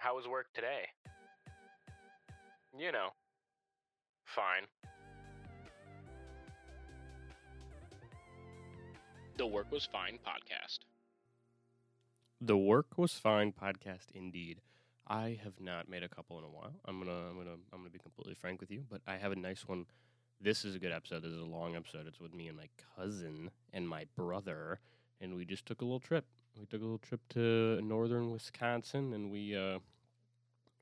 How was work today? You know, fine. The Work Was Fine podcast. The Work Was Fine podcast, indeed. I have not made a couple in a while. I'm gonna, I'm gonna, I'm gonna be completely frank with you, but I have a nice one. This is a good episode. This is a long episode. It's with me and my cousin and my brother, and we just took a little trip. We took a little trip to northern Wisconsin, and we uh,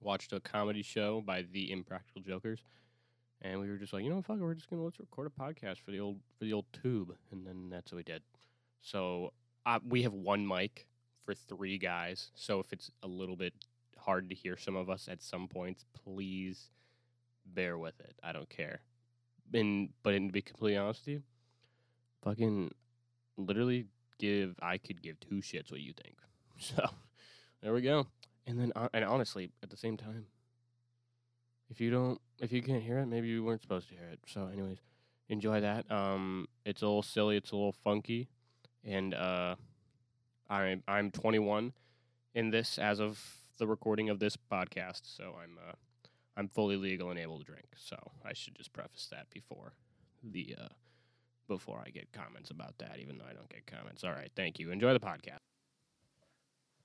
watched a comedy show by the Impractical Jokers. And we were just like, you know, fuck, we're just gonna let's record a podcast for the old for the old tube, and then that's what we did. So uh, we have one mic for three guys. So if it's a little bit hard to hear some of us at some points, please bear with it. I don't care. And but to be completely honest with you, fucking literally give I could give two shits what you think. So there we go. And then uh, and honestly, at the same time, if you don't if you can't hear it, maybe you weren't supposed to hear it. So anyways, enjoy that. Um it's a little silly, it's a little funky and uh I'm I'm 21 in this as of the recording of this podcast, so I'm uh I'm fully legal and able to drink. So I should just preface that before the uh before I get comments about that, even though I don't get comments. All right, thank you. Enjoy the podcast.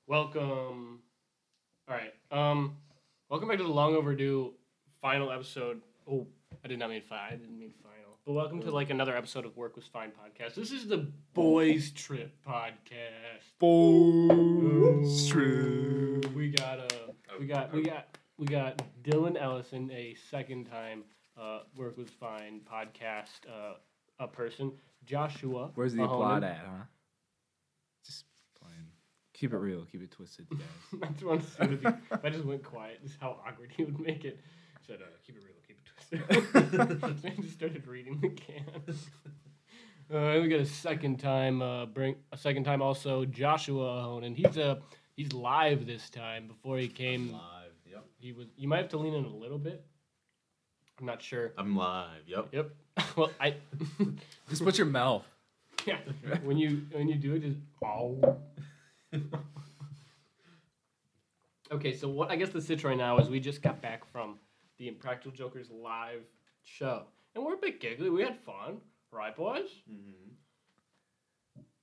Welcome. All right. Um welcome back to the long overdue final episode. Oh, I did not mean five. I didn't mean final. But welcome to like another episode of Work Was Fine podcast. This is the Boys Trip podcast. Boys Trip. We got uh we got we got we got Dylan Ellison, a second time uh Work Was Fine podcast uh a person. Joshua. Where's the Mahonen. applaud at, huh? Just playing. Keep it real. Keep it twisted, guys. I just want to see if, he, if I just went quiet, just how awkward he would make it. Said, uh, keep it real, keep it twisted. so he just started reading the can. Uh, and we got a second time, uh, bring a second time also Joshua Ahonen. He's uh, he's live this time. Before he came, live. Yep. he was. You might have to lean in a little bit. I'm not sure. I'm live. Yep. Yep. well, I. Just put your mouth. yeah. When you when you do it, just oh. Okay, so what I guess the sitch right now is we just got back from the Impractical Jokers live show, and we're a bit giggly. We had fun, right, boys? Mm-hmm.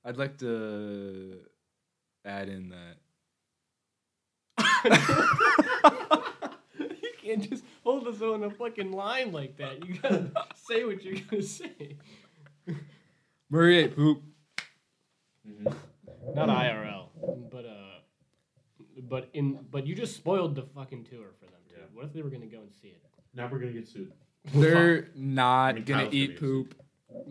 I'd like to add in that. you can't just hold us on a fucking line like that. You gotta say what you're gonna say. Murray ate poop. Mm-hmm. Not IRL, but uh, but in but you just spoiled the fucking tour for them too. Yeah. What if they were gonna go and see it? Now we're gonna get sued. They're not I mean, gonna Kyle's eat gonna poop.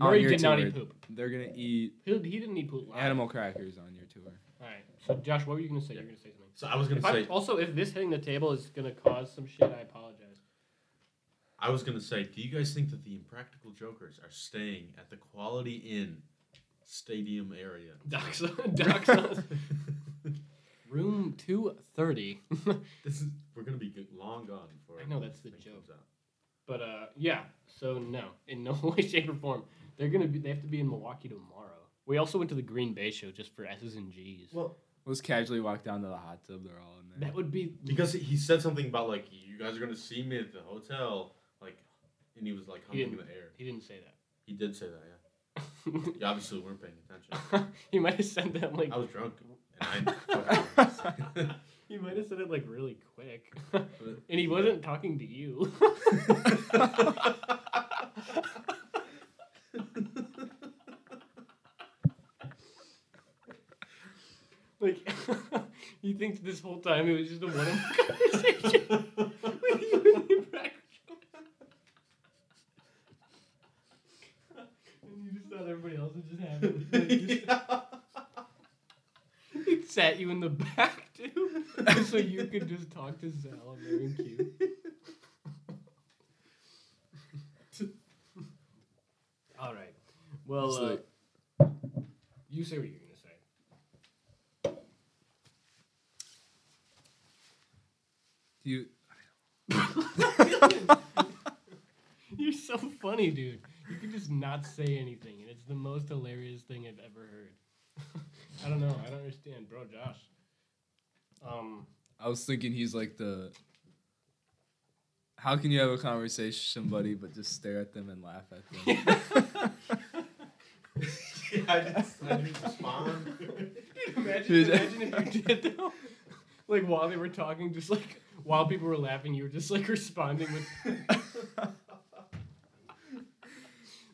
on Murray your did not eat poop. They're gonna eat He, he didn't eat poop. Live. animal crackers on your tour. All right. So Josh, what were you gonna say? Yeah. You're gonna say something. So I was gonna If I, say. also, if this hitting the table is gonna cause some shit, I apologize. I was gonna say. Do you guys think that the Impractical Jokers are staying at the Quality Inn Stadium area? Docs, docs room two thirty. this is. We're gonna be long gone before. I know, that's the this thing joke. out. but uh, yeah. So no, in no way, shape, or form, they're gonna be. They have to be in Milwaukee tomorrow. We also went to the Green Bay show just for S's and G's. Well, Let's casually walk down to the hot tub. They're all in there. that would be because he said something about like you guys are gonna see me at the hotel, like, and he was like He humming in the air. he didn't say that. He did say that. Yeah. You obviously weren't paying attention. he might have said that like I was drunk, and I. he might have said it like really quick, and he wasn't talking to you. Like he thinks this whole time it was just a one-on-one conversation with you and your practical. and you just thought everybody else was just having like, just, he sat you in the back too, so you could just talk to Sal and Murray and Q. All right. Well, uh, you say what you're gonna say. you You're so funny, dude. You can just not say anything, and it's the most hilarious thing I've ever heard. I don't know. I don't understand, bro, Josh. Um, I was thinking he's like the. How can you have a conversation with somebody but just stare at them and laugh at them? yeah, I didn't, I didn't respond. imagine, imagine if you did though. Like while they were talking, just like while people were laughing, you were just like responding with.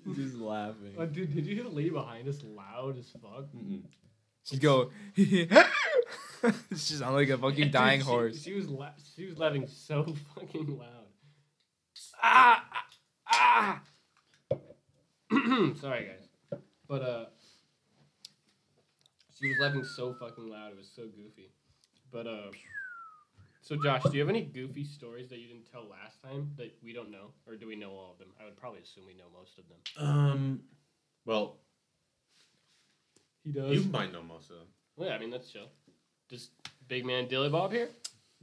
just laughing. Oh, dude, did you hear the lady behind us loud as fuck? Mm-mm. She'd go. She's sound like a fucking Dude, dying she- horse. She, was la- she was laughing so fucking loud. Ah ah. ah! Sorry guys, but uh, she was laughing so fucking loud. It was so goofy. But uh, so Josh, do you have any goofy stories that you didn't tell last time that we don't know, or do we know all of them? I would probably assume we know most of them. Um, well, He does. you might know most of them. Well, yeah, I mean that's chill. Just big man Dilly Bob here.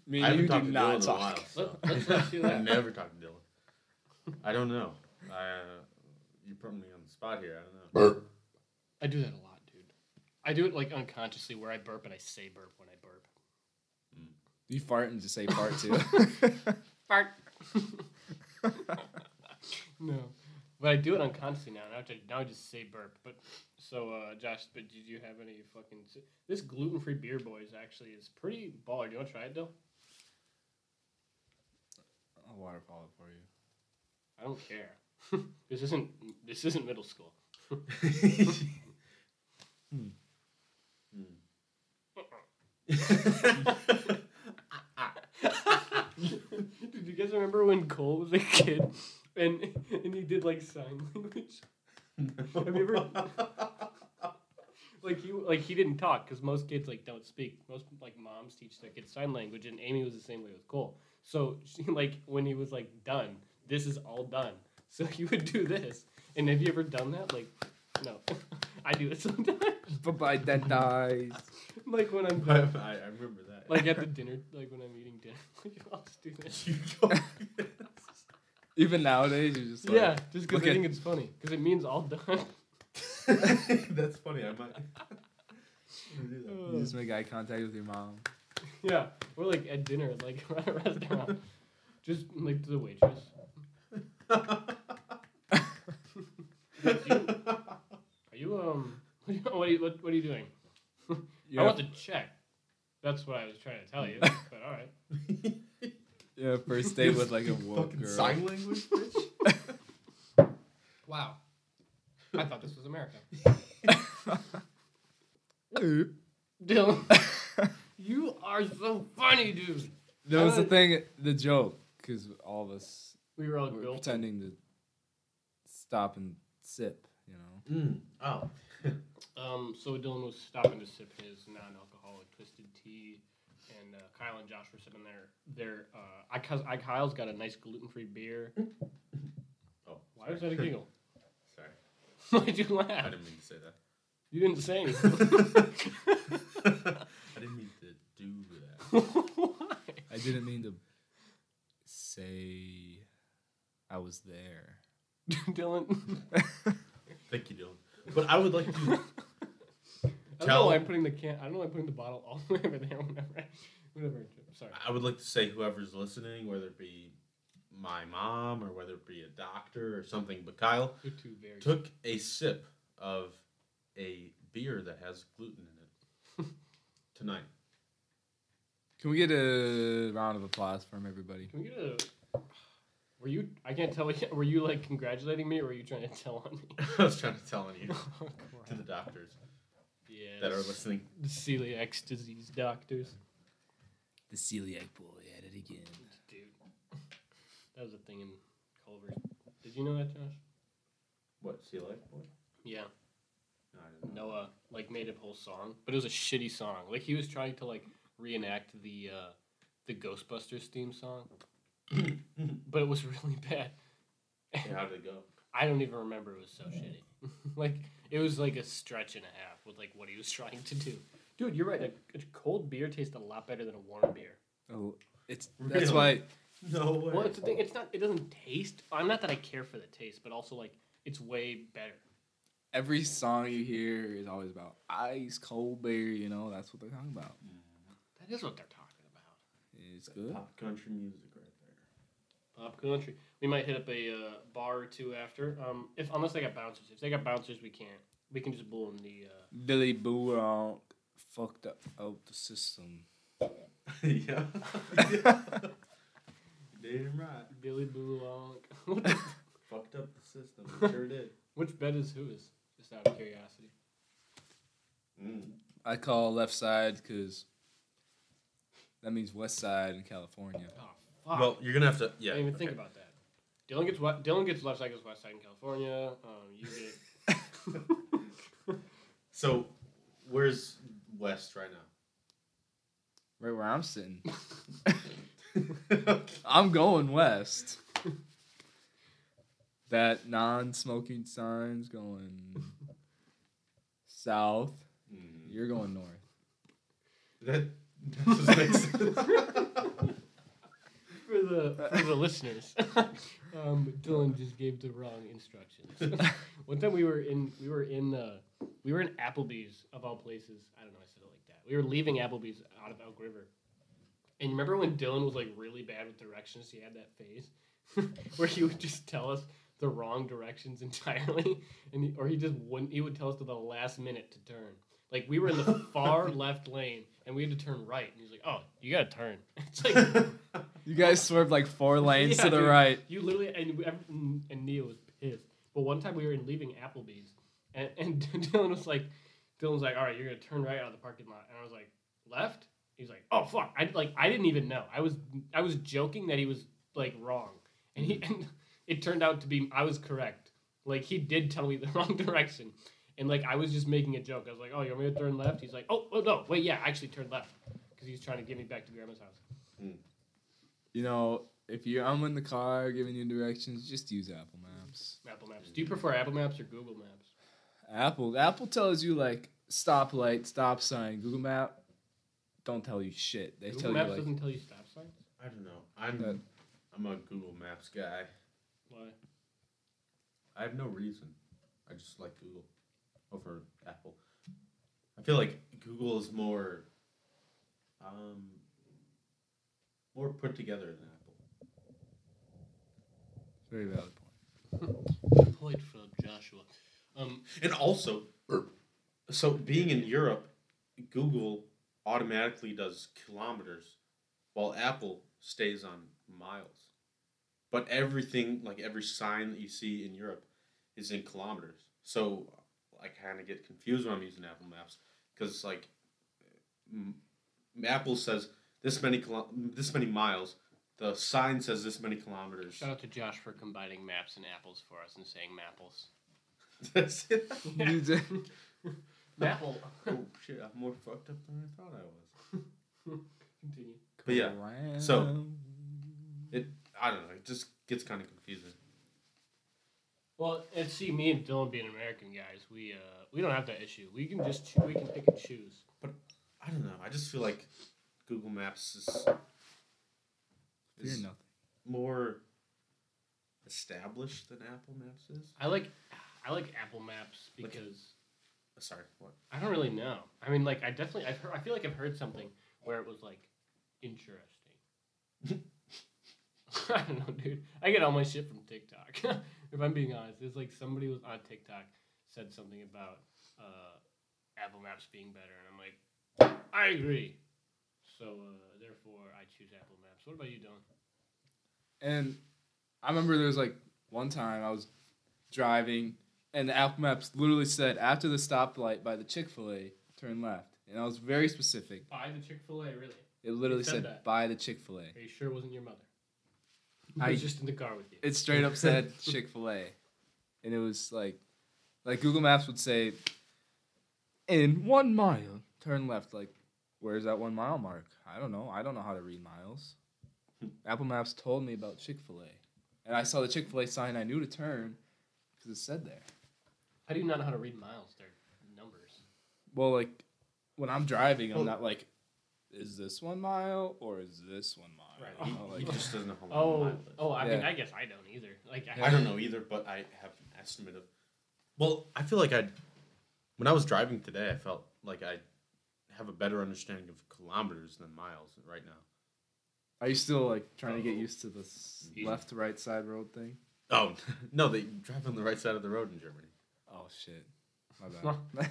Me I haven't you do talked to Dylan not in a while. So. Let- let's not do I never talked to Dylan. I don't know. I, uh, you put me on the spot here. I don't know. Burp. I do that a lot, dude. I do it like unconsciously where I burp and I say burp when I burp. You fart and just say fart too. Fart. no, but I do it unconsciously now. Now I, now I just say burp. But so, uh, Josh, but did you have any fucking? This gluten-free beer boys actually is pretty baller. Do you want to try it, though? I'll waterfall it for you. I don't care. this isn't this isn't middle school. Did you guys remember when Cole was a kid and and he did like sign language? Have you ever like he like he didn't talk because most kids like don't speak. Most like moms teach their kids sign language, and Amy was the same way with Cole. So she like when he was like done, this is all done. So he would do this. And have you ever done that? Like, no, I do it sometimes. Bye bye, that dies. like when I'm I, done, I remember that. like at the dinner, like when I'm eating dinner. Like I'll just do this. You go. Even nowadays, you're just like, Yeah, just because look I at- think it's funny. Because it means all done. That's funny. I might. Do that. You just make eye contact with your mom. yeah, or like at dinner, like at a restaurant, just like to the waitress. Are you um? What are you what, what are you doing? You I have, want the check. That's what I was trying to tell you. But all right. Have first date with like a woke Fucking girl. sign language, bitch. Wow. I thought this was America. Dylan, you are so funny, dude. That was the thing, the joke, because all of us We were all were pretending to stop and sip, you know. Mm. Oh. Um, so Dylan was stopping to sip his non-alcoholic twisted tea, and uh, Kyle and Josh were sitting there. There, uh, I, I Kyle's got a nice gluten-free beer. Oh. Why was that a giggle? Sorry. Why'd you laugh? I didn't mean to say that. You didn't say anything. I didn't mean to do that. Why? I didn't mean to say I was there. Dylan. Thank you, Dylan. But I would like to. I don't know why I'm putting the can. I don't know why I'm putting the bottle all the way over there. Whenever, I, whenever. I, sorry. I would like to say whoever's listening, whether it be my mom or whether it be a doctor or something, but Kyle You're took a sip of a beer that has gluten in it tonight. Can we get a round of applause from everybody? Can we get a? Were you? I can't tell. Were you like congratulating me, or were you trying to tell on me? I was trying to tell on you Oh, to the doctors yeah. that are listening. The celiac disease doctors, The celiac boy at it again. dude. That was a thing in Culver. Did you know that, Josh? What? Celiac boy? Yeah. No, I didn't know. Noah like made a whole song, but it was a shitty song. Like he was trying to like reenact the uh, the Ghostbusters theme song, but it was really bad. Yeah, how did it go? I don't even remember. It was so shitty. like it was like a stretch and a half with like what he was trying to do. Dude, you're right. A, a cold beer tastes a lot better than a warm beer. Oh, it's that's Really? why No way. Well, it's the thing. It's not. It doesn't taste. I'm not that I care for the taste, but also like it's way better. every song you hear is always about ice cold beer. You know, that's what they're talking about. That is what they're talking about. It's good. Pop country music right there. Pop country. We might hit up a uh, bar or two after. Um, if unless they got bouncers. If they got bouncers, we can't. We can just blow in the. Uh, Billy Boo fucked up out the system. yeah. Damn right. Billy Boo Lonk. What the- Fucked up the system. It sure did. Which bed is whose? Just out of curiosity. Mm. I call left side because that means west side in California. Oh fuck! Well, you're gonna have to. I Yeah. didn't even think okay. about that. Dylan gets what? Dylan gets left side, goes west side in California. Um, you get. So, where's West right now? Right where I'm sitting. I'm going west. that non-smoking sign's going south. Mm. You're going north. That, that just makes sense. for the for the listeners, um, Dylan just gave the wrong instructions. One time we were in we were in uh, we were in Applebee's of all places. I don't know. I said it like that. We were leaving Applebee's out of Elk River, and you remember when Dylan was like really bad with directions? He had that phase where he would just tell us the wrong directions entirely, and he, or he just wouldn't. He would tell us to the last minute to turn. Like we were in the far left lane, and we had to turn right, and he's like, "Oh, you gotta turn." It's like You guys swerved like four lanes Yeah, to the dude. right. You literally and and, and Neil was pissed. But one time we were in leaving Applebee's, and, and Dylan was like, Dylan was like, "All right, you're gonna turn right out of the parking lot," and I was like, "Left." He's like, "Oh fuck!" I like I didn't even know. I was I was joking that he was like wrong, and he and it turned out to be I was correct. Like he did tell me the wrong direction, and like I was just making a joke. I was like, "Oh, you want me to turn left?" He's like, "Oh, oh no, wait, yeah, I actually turned left," because he's trying to get me back to grandma's house. Hmm. You know, if you I'm in the car giving you directions, just use Apple Maps. Apple Maps. Do you prefer Apple Maps or Google Maps? Apple Apple tells you like stoplight, stop sign. Google Map don't tell you shit. They Google tell Maps you like doesn't tell you stop signs. I don't know. I'm That- I'm a Google Maps guy. Why? I have no reason. I just like Google over Apple. I feel like Google is more um more put together than Apple. Very valid point. Point from Joshua. Um, And also, so being in Europe, Google automatically does kilometers, while Apple stays on miles. But everything, like every sign that you see in Europe, is in kilometers. So I kind of get confused when I'm using Apple Maps because, like, m- Apple says this many kilo- this many miles. The sign says this many kilometers. shout out to Josh for combining maps and apples for us and saying mapples. That's it. You did- Mapple. oh shit! I'm more fucked up than I thought I was. Continue. But yeah, so- It I don't know. It just gets kind of confusing. Well, and see, me and Dylan being American guys, we uh we don't have that issue. We can just choo- we can pick and choose. But I don't know. I just feel like Google Maps is, Fear is nothing. more established than Apple Maps is. I like I like Apple Maps Like- because Sorry, what? I don't really know. I mean, like I definitely I've heard, I feel like I've heard something where it was like interesting. I don't know, dude. I get all my shit from TikTok. if I'm being honest, it's like somebody was on TikTok said something about uh, Apple Maps being better, and I'm like, I agree. So uh, therefore, I choose Apple Maps. What about you, Dylan? And I remember there was like one time I was driving and the Apple Maps literally said after the stoplight by the Chick Fil A, turn left, and I was very specific. Buy the Chick Fil A, really? It literally said said, by the Chick Fil A. Are you sure it wasn't your mother? I I- was just in the car with you. It straight up said Chick Fil A, and it was like, like Google Maps would say, in one mile, turn left. Like, where's that one mile mark? I don't know. I don't know how to read miles. Apple Maps told me about Chick Fil A, and I saw the Chick Fil A sign. I knew to turn because it said there. How do you not know how to read miles? They're numbers. Well, like when I'm driving, I'm not like, is this one mile or is this one mile? Right. You know, He just doesn't know how long Oh, a mile is. oh, I mean, I guess I don't either. Like, I don't know either, but I have an estimate of. Well, I feel like I, when I was driving today, I felt like I have a better understanding of kilometers than miles right now. Are you still like trying to get used to the left to right side road thing? Oh no, they drive on the right side of the road in Germany. Oh shit. My bad.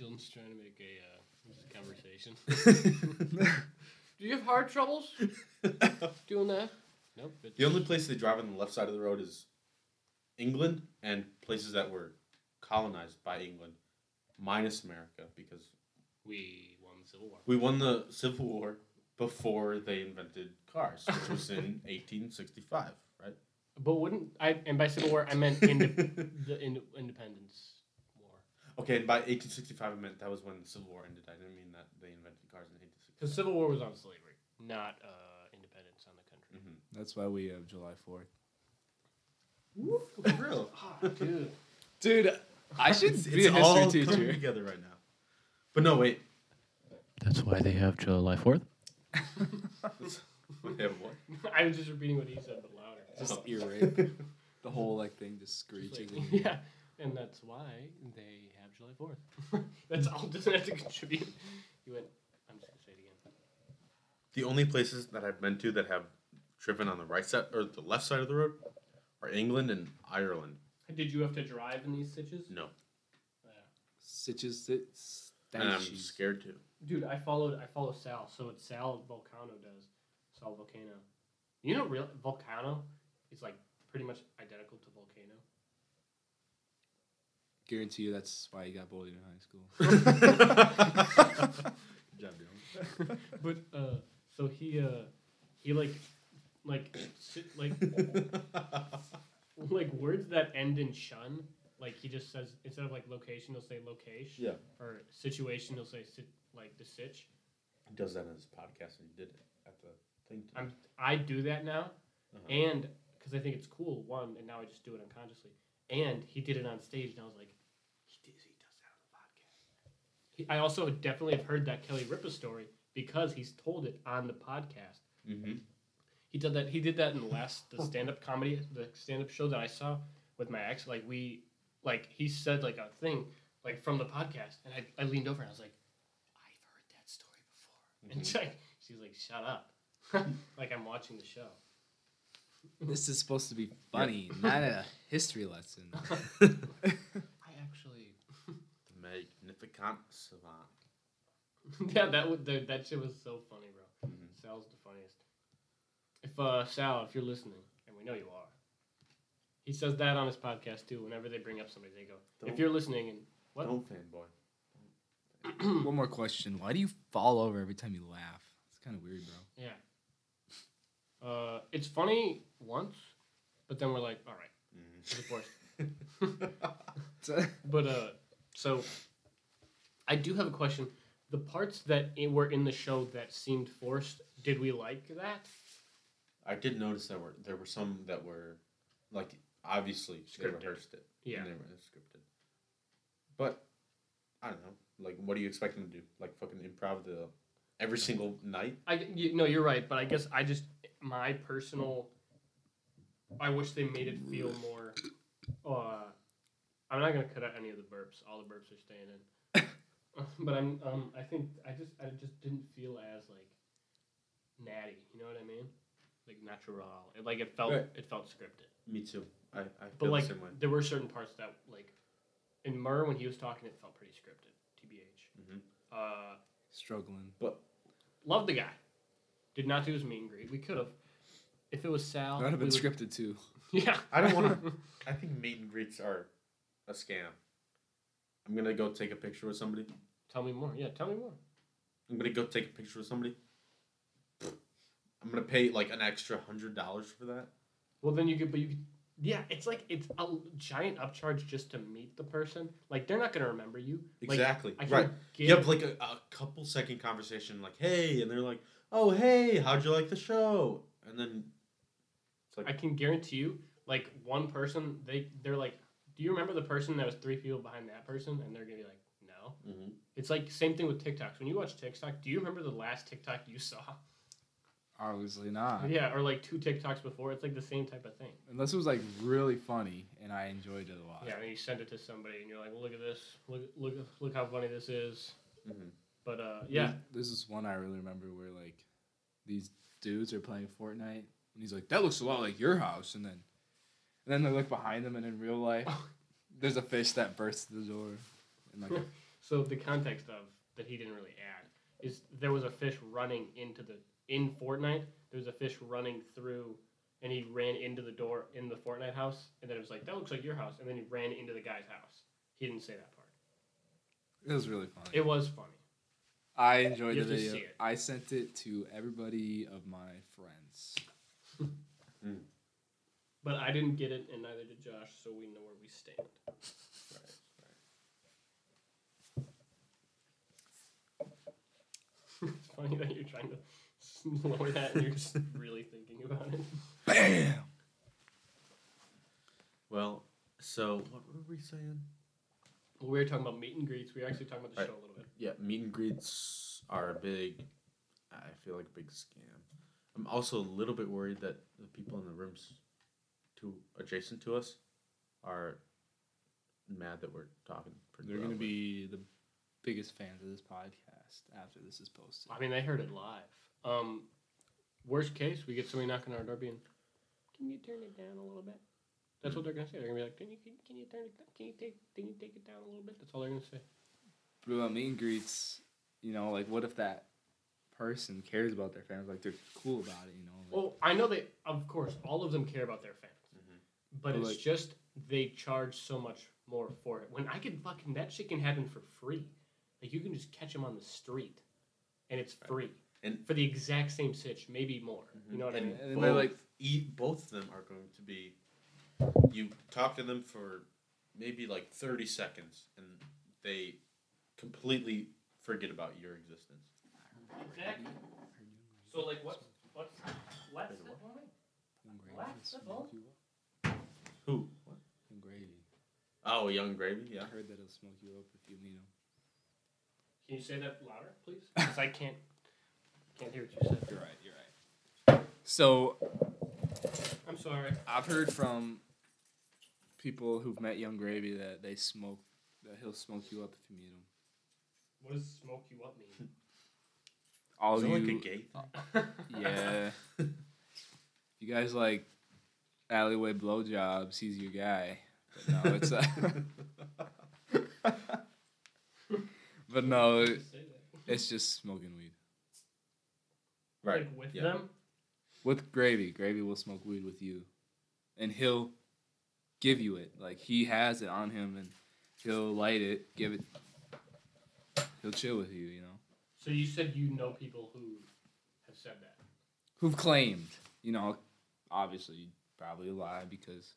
Dylan's trying to make a uh, conversation. Do you have heart troubles doing that? Nope. The only place they drive on the left side of the road is England and places that were colonized by England, minus America, because we won the Civil War. we won the Civil War before they invented cars, which was in 1865, right? But wouldn't I? And by Civil War, I meant inde- the ind- Independence War. Okay, and by 1865, I meant that was when the Civil War ended. I didn't mean that they invented cars in 1865. Because Civil War was on slavery, not uh, independence on the country. Mm-hmm. That's why we have July 4th. Woo, For real. Oh, dude. Dude, I should be a history all coming teacher. together right now. But no, wait. That's why they have July Fourth. We have what? I was just repeating what he said, but louder. Just oh. ear rape. The whole like thing just Just screeching. like- yeah, and that's why they have July Fourth. that's all. Doesn't have to contribute. You went. I'm just gonna say it again. The only places that I've been to that have driven on the right side or the left side of the road are England and Ireland. Did you have to drive in these stitches? No, Yeah. Stitches, stitches. And I'm scared too. Dude, I followed. I follow Sal. So what Sal Vulcano does, Sal Vulcano. You know, real Volcano is like pretty much identical to Volcano. Guarantee you that's why you got bullied in high school. Good job, Dylan. But uh, so he uh, he like like si- like like words that end in shun. Like he just says instead of like location, he'll say location. Yeah. Or situation, he'll say sit like the sitch. He does that in his podcast, and he did it at the thing. Too. I'm I do that now, Uh-huh. and because I think it's cool. One, and now I just do it unconsciously. And he did it on stage, and I was like, he did, he does that on the podcast. He, I also definitely have heard that Kelly Ripa story because he's told it on the podcast. mm-hmm. He did that. He did that in the last the stand up comedy, the stand up show that I saw with my ex. Like we, like he said like a thing like from the podcast, and I, I leaned over and I was like, I've heard that story before. And she's like, she's like, shut up, like I'm watching the show. this is supposed to be funny, not a history lesson. I actually, The Magnificent Savant. yeah, that would that, that shit was so funny, bro. Mhm. Sal's the funniest. If uh Sal, if you're listening, and we know you are, he says that on his podcast too. Whenever they bring up somebody, they go, Don't- "If you're listening," and what? Don't fanboy. One more question. Why do you fall over every time you laugh? It's kind of weird, bro. Yeah. Uh, it's funny once, but then we're like, all right, Mhm. it's forced. But uh, so I do have a question. The parts that were in the show that seemed forced, did we like that? I did notice that were there were some that were like obviously Scripted. rehearsed it. Yeah. They were scripted. But I don't know. Like, what do you expect them to do? Like, fucking improv the every single night? I you, no, you're right, but I guess I just my personal. I wish they made it feel more. Uh, I'm not gonna cut out any of the burps. All the burps are staying in. but I'm um I think I just I just didn't feel as like natty. You know what I mean? Like natural. It, like it felt Right. it felt scripted. Me too. I, I But like the same way. there were certain parts that like in Murr when he was talking, it felt pretty scripted. Tbh. Mhm. Uh, Struggling. But love the guy. Did not do his meet and greet. We could have. If it was Sal, That would have been we would- scripted too. Yeah. I don't wanna- I think meet and greets are a scam. I'm gonna go take a picture with somebody. tell me more. Yeah, tell me more. I'm gonna go take a picture with somebody. I'm gonna pay like an extra hundred dollars for that. Well, then you could, but you could. Yeah, it's like it's a giant upcharge just to meet the person. Like they're not gonna remember you. Like, Exactly. I can right. Give, You have like a, a couple second conversation, like, hey, and they're like, oh, hey, how'd you like the show? And then it's like, I can guarantee you, like one person, they they're like, do you remember the person that was three people behind that person? And they're gonna be like, no. Mhm. It's like same thing with TikToks. When you watch TikTok, do you remember the last TikTok you saw? Obviously not. Yeah, or like two TikToks before. It's like the same type of thing. Unless it was like really funny and I enjoyed it a lot. Yeah, and you send it to somebody, and you're like, look at this, look look look how funny this is. Mhm. But uh, yeah, This, this is one I really remember where like these dudes are playing Fortnite, and he's like, "That looks a lot like your house," and then, and then they look behind them, and in real life, there's a fish that bursts the door, and like, So the context of that he didn't really add is there was a fish running into the in Fortnite. There was a fish running through, and he ran into the door in the Fortnite house, and then it was like that looks like your house, and then he ran into the guy's house. He didn't say that part. it was really funny. It was funny. I enjoyed You the video. I sent it to everybody of my friends. Hmm. But I didn't get it, and neither did Josh, so we know where we stand. it's funny that you're trying to lower that and you're just really thinking about it. Bam. Well, so what were we saying? Well, we were talking about meet and greets. We were actually talking about the Right. show a little bit. Yeah, meet and greets are a big. I feel like a big scam. I'm also a little bit worried that the people in the rooms, to adjacent to us, are mad that we're talking. Pretty They're gonna be the biggest fans of this podcast after this is posted. I mean, they heard it live. Um, worst case, we get somebody knocking on our door being, "Can you turn it down a little bit?" That's what they're gonna say. They're gonna be like, "Can you can, can you turn it? down? Can you take can you take it down a little bit?" That's all they're gonna say. But about meet and greets, you know, like what if that person cares about their fans? Like they're cool about it, you know. Like, Well, I know they, of course, all of them care about their fans, Mhm. but But, it's like- just they charge so much more for it. When I can fucking that shit can happen for free. Like you can just catch them on the street, and it's free And for the exact same sitch, maybe more. You mm-hmm. know what I mean? And both, they're like- e- both of them are going to be. You talk to them for maybe like thirty seconds, and they completely forget about your existence. Exactly. So like what? What's less Wait, what? Young Gravy What? will The smoke fuck? you up. Who? What? Young Gravy. Oh, Young Gravy. Yeah. I heard that he'll smoke you up if you meet him. Can you say that louder, please? Because I can't can't hear what you said. You're right. You're right. So I'm sorry. I've heard from people who've met Young Gravy that they smoke that he'll smoke you up if you meet him. What does smoke you up mean? All Is of it you, like a gay? thing? yeah. you guys like alleyway blowjobs. He's your guy. But no, it's uh, but no, it's just smoking weed Right. Like with yeah. them? with Gravy. Gravy will smoke weed with you, and he'll give you it. Like he has it on him, and he'll light it, give it. He'll chill with you, you know. So you said you know people who have said that. Who've claimed, you know, obviously probably a lie because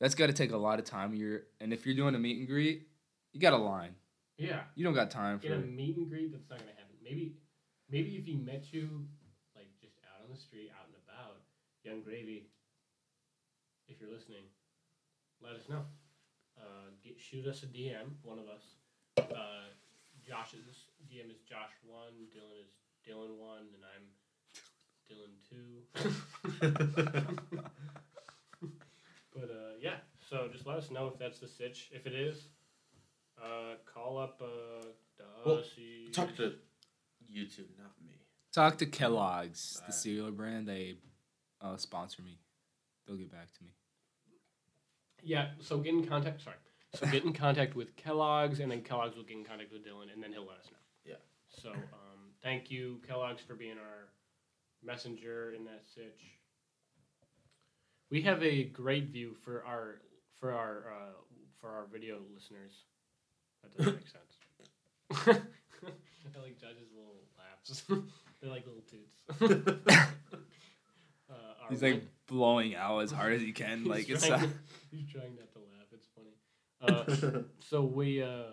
that's got to take a lot of time. You're and if you're doing a meet and greet, you got a line. Yeah. You don't got time for. In a meet and greet, that's not gonna happen. Maybe, maybe if he met you, like just out on the street, out and about, Young Gravy. If you're listening, let us know. Uh, get, shoot us a DM, one of us. Uh, Josh's DM is Josh one, Dylan is Dylan one, and I'm Dylan two. but uh, yeah, so just let us know if that's the sitch. If it is, uh, call up uh, Well, Dusty. Talk to you two, not me. Talk to Kellogg's, the Alright. cereal brand. They uh, sponsor me. They'll get back to me. Yeah, so get in contact. Sorry. So get in contact with Kellogg's, and then Kellogg's will get in contact with Dylan, and then he'll let us know. Yeah. So um, thank you, Kellogg's, for being our messenger in that sitch. We have a great view for our for our uh, for our video listeners. That doesn't make sense. I like Josh's little laughs. They're like little toots. uh, He's like blowing out as hard as he can. He's like it's. trying, Uh, he's trying not to laugh. It's funny. Uh, so we, uh,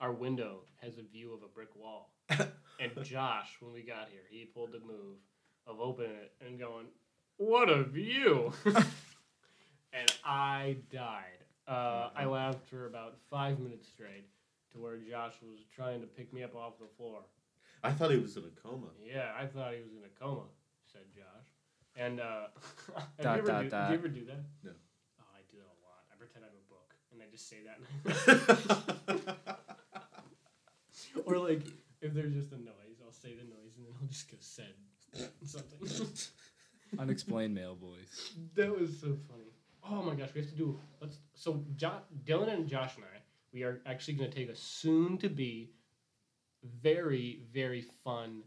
our window has a view of a brick wall, and Josh, when we got here, he pulled the move of opening it and going, "What a view!" and I died. Uh, I laughed for about five minutes straight, to where Josh was trying to pick me up off the floor. I thought he was in a coma. Yeah, I thought he was in a coma," said Josh. And uh, have Dot, you ever dot, do, dot. do you ever do that? No. Oh, I do that a lot. I pretend I'm a book, and I just say that. or like, if there's just a noise, I'll say the noise, and then I'll just go said something. Unexplained mail boys. that was so funny. Oh my gosh, we have to do. Let's. So jo- Dylan and Josh and I, we are actually going to take a soon-to-be, very very fun,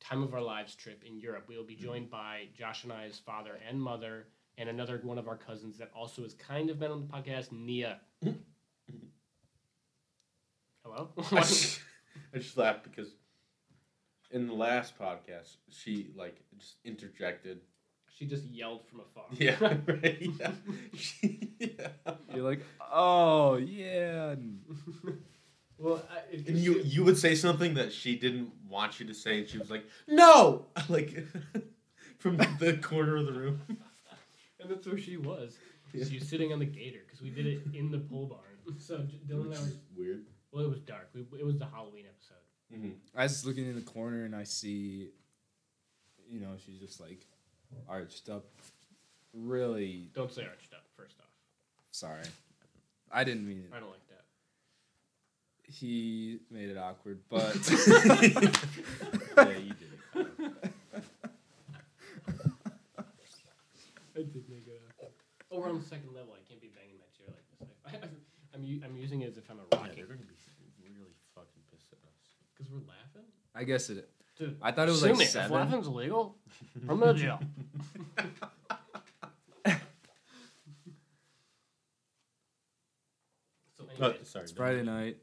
time of our lives trip in Europe. We will be mm-hmm. joined by Josh and I's father and mother, and another one of our cousins that also has kind of been on the podcast, Nia. Mm-hmm. Hello. I just, I just laughed because in the last podcast she like just interjected. She just yelled from afar. Yeah, right. Yeah. Yeah. You're like, oh yeah. well, I, And you you would say something that she didn't want you to say, and she was like, "No!" Like from the corner of the room. And that's where she was. Yeah. She was sitting on the gator because we did it in the pole barn. So J- Dylan and I were. weird. Well, it was dark. We, it was the Halloween episode. Mm-hmm. I was looking in the corner and I see, you know, she's just like arched up. Really Don't say arched up. First off, sorry. I didn't mean it. I it. don't like that. He made it awkward, but Yeah, you did. I did make it up. Oh, we're on the second level. I can't be banging my chair like this. I, I, I'm u- I'm using it as if I'm a Yeah, rocking they're gonna be really fucking pissed at us. because we're laughing. I guess it. Dude, I thought it was sue like me. If seven. laughing's illegal, I'm in jail. so Oh, sorry, It's Friday night.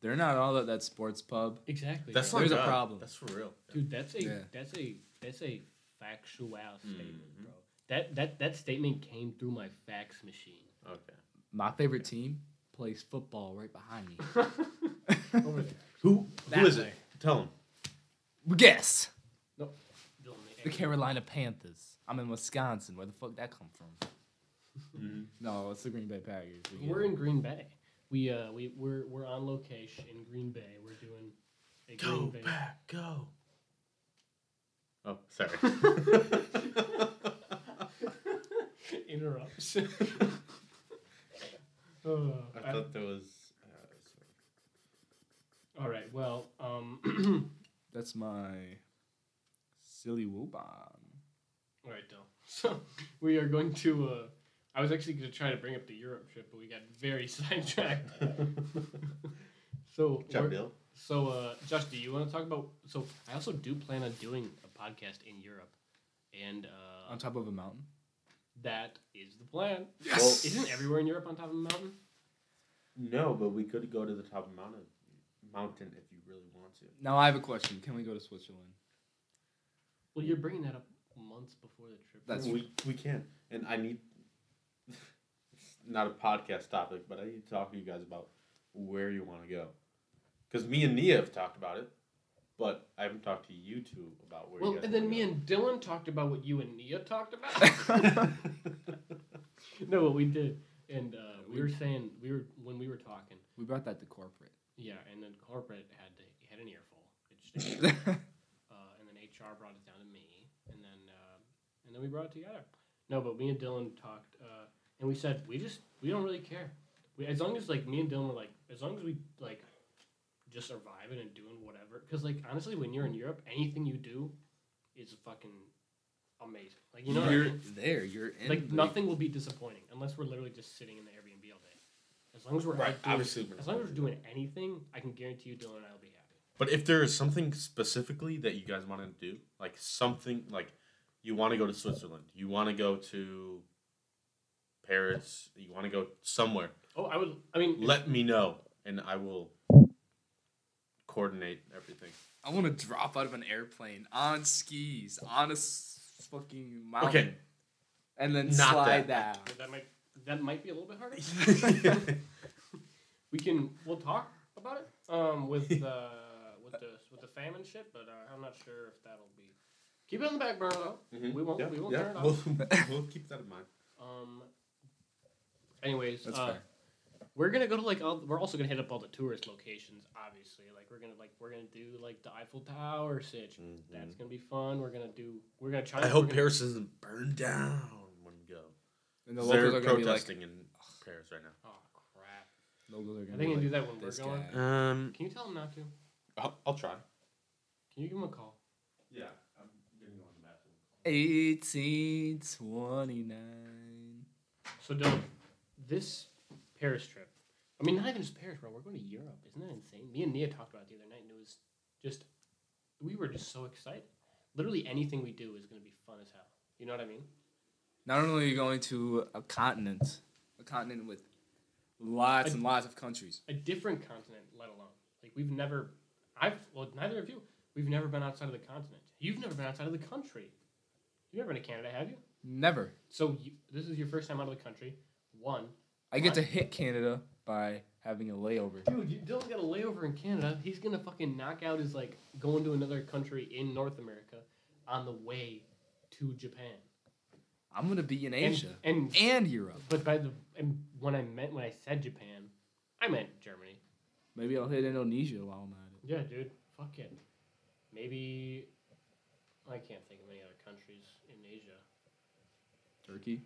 They're not all at that sports pub. exactly. That's bro. not There's a God. problem. That's for real. Dude, that's a Yeah. that's a that's a factual statement, Mhm. bro. That that that statement came through my fax machine. Okay. My favorite team plays football right behind me. Over there. Who who That is way. it? Tell him. Guess Dylan, the Carolina Panthers. I'm in Wisconsin. Where the fuck that come from? Mm-hmm. No, it's the Green Bay Packers. We we're in Green Bay. We uh we we're we're on location in Green Bay. We're doing a Go Green Bay. back, go. Oh, sorry. Interrupts. oh, I thought there was. Uh, all right. Well, um, That's my silly woo bomb. all right, Dill. So we are going to. Uh, I was actually going to try to bring up the Europe trip, but we got very sidetracked. so Good job, Bill. So, uh, Josh, do you want to talk about? So, I also do plan on doing a podcast in Europe, and uh, On top of a mountain. that is the plan. Yes! Isn't everywhere in Europe on top of a mountain? No, but we could go to the top of mountain, mountain if you really want to. Now I have a question. Can we go to Switzerland? Well, you're bringing that up months before the trip. That's- we we can, and I need. it's not a podcast topic, but I need to talk to you guys about where you want to go, because me and Nia have talked about it, but I haven't talked to you two about where. well, you guys and then me go. and Dylan talked about what you and Nia talked about. no, what we did, and uh, we were saying we were when we were talking. we brought that to corporate. Yeah, and then corporate had to, had an earful. It just uh, and then HR brought it down to me, and then uh, and then we brought it together. No, but me and Dylan talked, uh, and we said we just we don't really care. We, as long as like me and Dylan were like, as long as we like just surviving and doing whatever. Because like honestly, when you're in Europe, anything you do is fucking amazing. Like you know, what I you're mean? there. You're in. like the- nothing will be disappointing unless we're literally just sitting in the Airbnb. As long as we're Right, doing, obviously we're as long as we're doing anything, I can guarantee you, Dylan and I will be happy. But if there is something specifically that you guys want to do, like something like you want to go to Switzerland, you want to go to Paris, you want to go somewhere, Oh, I would. I mean, let me know and I will coordinate everything. I want to drop out of an airplane on skis on a fucking mountain. Okay. And then Not slide that. down. that might that might be a little bit harder. we can we'll talk about it um, with uh, with the with the famine shit, but uh, I'm not sure if that'll be. Keep it on the back burner though. Mhm. We won't- Yeah, we won't yeah, turn it We'll, off. we'll keep that in mind. Um. Anyways, That's uh, fair. we're gonna go to like all. We're also gonna hit up all the tourist locations. Obviously, like we're gonna like we're gonna do like the Eiffel Tower, Sitch. That's gonna be fun. We're gonna do. We're gonna try. I hope gonna- Paris doesn't burn down when we go. And the They're are gonna be like, protesting in Paris right now. Oh crap! locals are Are gonna they be gonna do like, that when we're this going? guy. Um, Can you tell them not to? I'll, I'll try. Can you give them a call? Yeah, I'm getting on the bathroom. 1829. So, Dylan, this Paris trip, I mean, not even just Paris, bro. We're going to Europe. Isn't that insane? Me and Nia talked about it the other night, and it was just, we were just so excited. Literally anything we do is going to be fun as hell. You know what I mean? Not only are you going to a continent, a continent with lots A- and lots of countries. A different continent, let alone. Like, we've never, I've, well, neither of you, we've never been outside of the continent. You've never been outside of the country. You've never been to Canada, have you? Never. So, you, this is your first time out of the country. One. I get to hit Canada by having a layover. Dude, you Dylan's got a layover in Canada. He's gonna fucking knock out his like going to another country in North America on the way to Japan. I'm gonna be in Asia And, and Europe. but by the and when I meant when I said Japan, I meant Germany. Maybe I'll hit Indonesia while I'm at it. Yeah, dude. Fuck it. Maybe I can't think of any other countries in Asia. Turkey.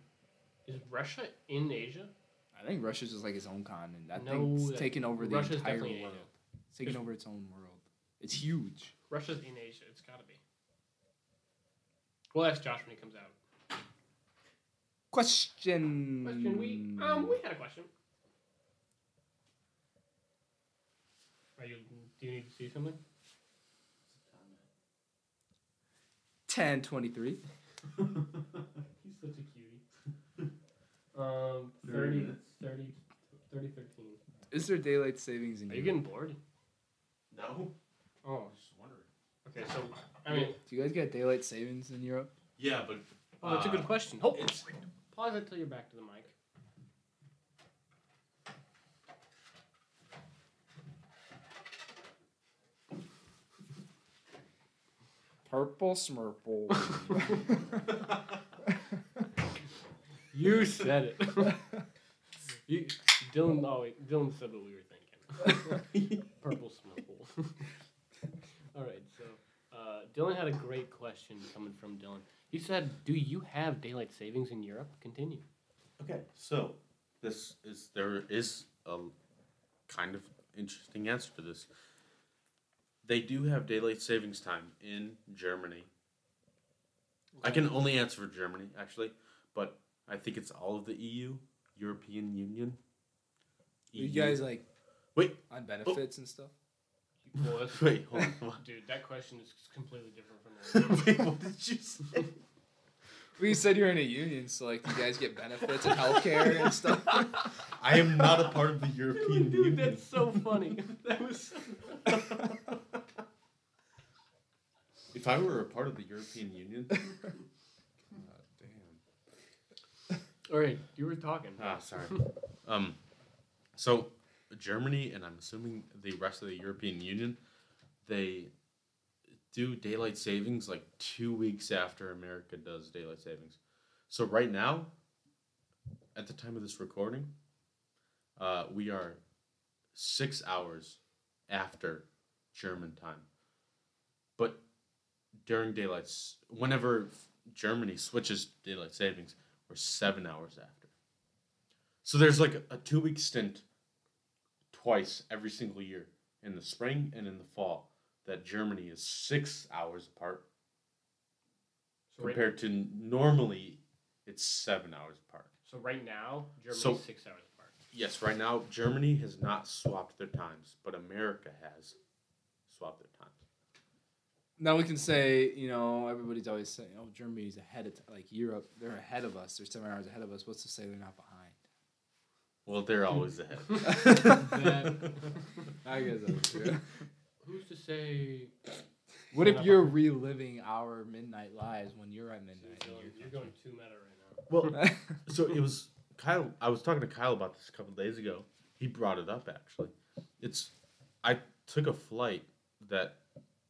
Is Russia in Asia? I think Russia's just like its own continent. That No, thing's that- taking over the Russia's entire world. It's taking over its own world. It's huge. Russia's in Asia. It's gotta be. We'll ask Josh when he comes out. Question. Question we um we had a question. Are you do you need to see something? ten twenty three. He's such a cutie. um 30, 30, 30 13. Is there daylight savings in Are you Europe? getting bored? No, Oh, just wondering. okay. So I mean, Do you guys get daylight savings in Europe? Yeah, but oh, that's a Uh, good question. Hold it's- pause it till you're back to the mic. Purple Smurple. You said it. you, Dylan. Oh wait, Dylan said what we were thinking. Purple Smurple. All right, so uh, Dylan had a great question coming from Dylan. He said, "Do you have daylight savings in Europe?" Continue. Okay, so this is there is a kind of interesting answer to this. They do have daylight savings time in Germany. I can only answer for Germany actually, but I think it's all of the EU, European Union. you guys like Wait. on oh. benefits and stuff? Well, that's- Wait, hold on. dude, that question is completely different from the. Wait, what did you say? Well, you said you're in a union, so like you guys get benefits and healthcare and stuff. I am not a part of the European dude, Union. that's so funny. That was. So If I were a part of the European Union, God damn. All right, you were talking. Ah, sorry. Um, so Germany and I'm assuming the rest of the European Union, they do daylight savings like two weeks after America does daylight savings. So right now, at the time of this recording, uh, we are six hours after German time. But during daylight, whenever Germany switches daylight savings, we're seven hours after. So there's like a, a two week stint twice every single year in the spring and in the fall that Germany is six hours apart So right, compared to normally it's seven hours apart. so right now, Germany's So- six hours apart. Yes, right now Germany has not swapped their times, but America has swapped their times. Now we can say, you know, everybody's always saying, "Oh, Germany's ahead of t- like Europe. They're ahead of us. They're seven hours ahead of us." What's to say they're not behind? Well, they're hmm. always ahead. That- I guess that's true. Who's to say? What if you're reliving our midnight lives when you're at midnight? in Dylan, your you're going too meta right now. Well, so it was Kyle. I was talking to Kyle about this a couple days ago. He brought it up actually. It's I took a flight that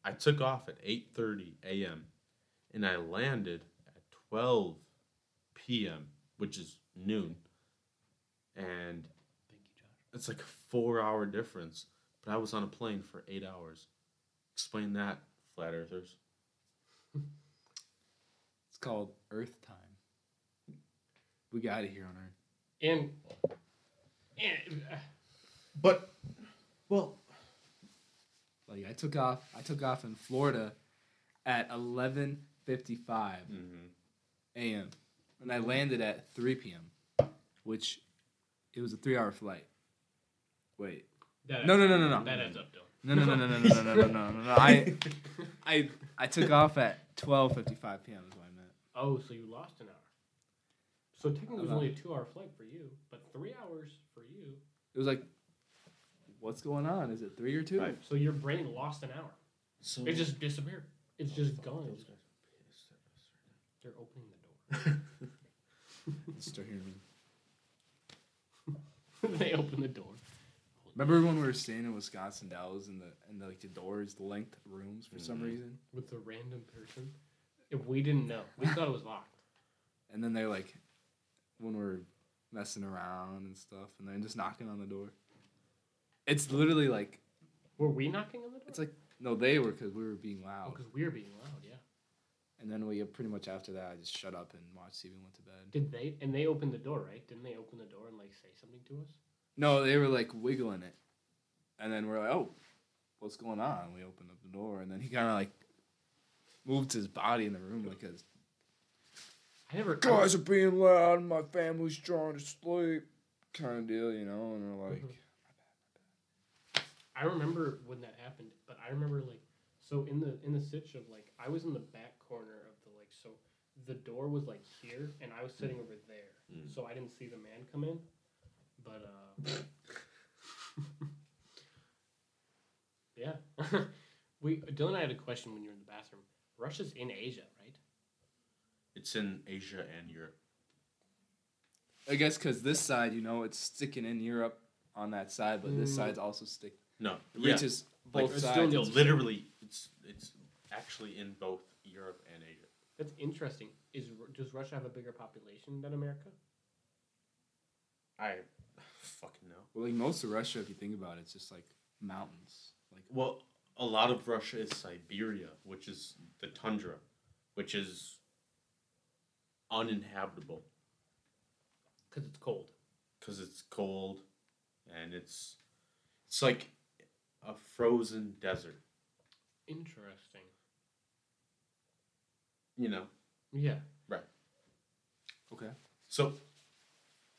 I took off at eight thirty a.m. and I landed at twelve p.m., which is noon, and Thank you, Josh. it's like a four-hour difference. But I was on a plane for eight hours. Explain that, flat earthers. it's called Earth time. We got it here on Earth. And, and uh, But, well, Like I took off. I took off in Florida at eleven fifty five Mm-hmm. a.m. and I landed at 3 p.m., which it was a three-hour flight. Wait, That No, no, no, no, no. That adds up, Dylan. no, no, no, no, no, no, no, no, no, no, no. I, I, I took off at 12:55 p.m. is what I meant. Oh, so you lost an hour. So technically, it was only a two-hour flight for you, but three hours for you. It was like, what's going on? Is it three or two? Right. So your brain lost an hour. So It just disappeared. It's just gone. Those guys are pissed at us They're opening the door. Start hearing me. they open the door. Remember when we were staying in Wisconsin Dells and the and the, like the doors linked rooms for some Mhm. reason, with a random person. If we didn't know, we thought it was locked. and then they're like, when we're messing around and stuff, and they're just knocking on the door. It's literally like Were we knocking on the door? it's like no, they were because we were being loud, because we were being loud. Yeah. And then we pretty much after that I just shut up and watched TV and went to bed. Did they? And they opened the door, right? Didn't they open the door and like say something to us? No, they were like wiggling it, and then we're like, oh, what's going on? We opened up the door, and then he kind of like moved his body in the room like his I never. guys are being loud and my family's trying to sleep kind of deal, you know, and they're like, Mhm. I remember when that happened, but I remember like so in the in the sitch of like I was in the back corner of the like so the door was like here and I was sitting over there, Mm. so I didn't see the man come in. But uh, yeah, we Dylan and I had a question when you were in the bathroom. Russia's in Asia, right? It's in Asia and Europe. I guess because this side, you know, it's sticking in Europe on that side, but this Mm. side's also stick No, it yeah, reaches like, both it's sides. still literally, it's it's actually in both Europe and Asia. That's interesting. Is does Russia have a bigger population than America? I fucking know. well, like most of Russia, if you think about it, it's just like mountains. Like Well, a lot of Russia is Siberia, which is the tundra, which is uninhabitable Because it's cold. because it's cold and it's it's like a frozen desert. Interesting. You know. Yeah. Right. Okay, So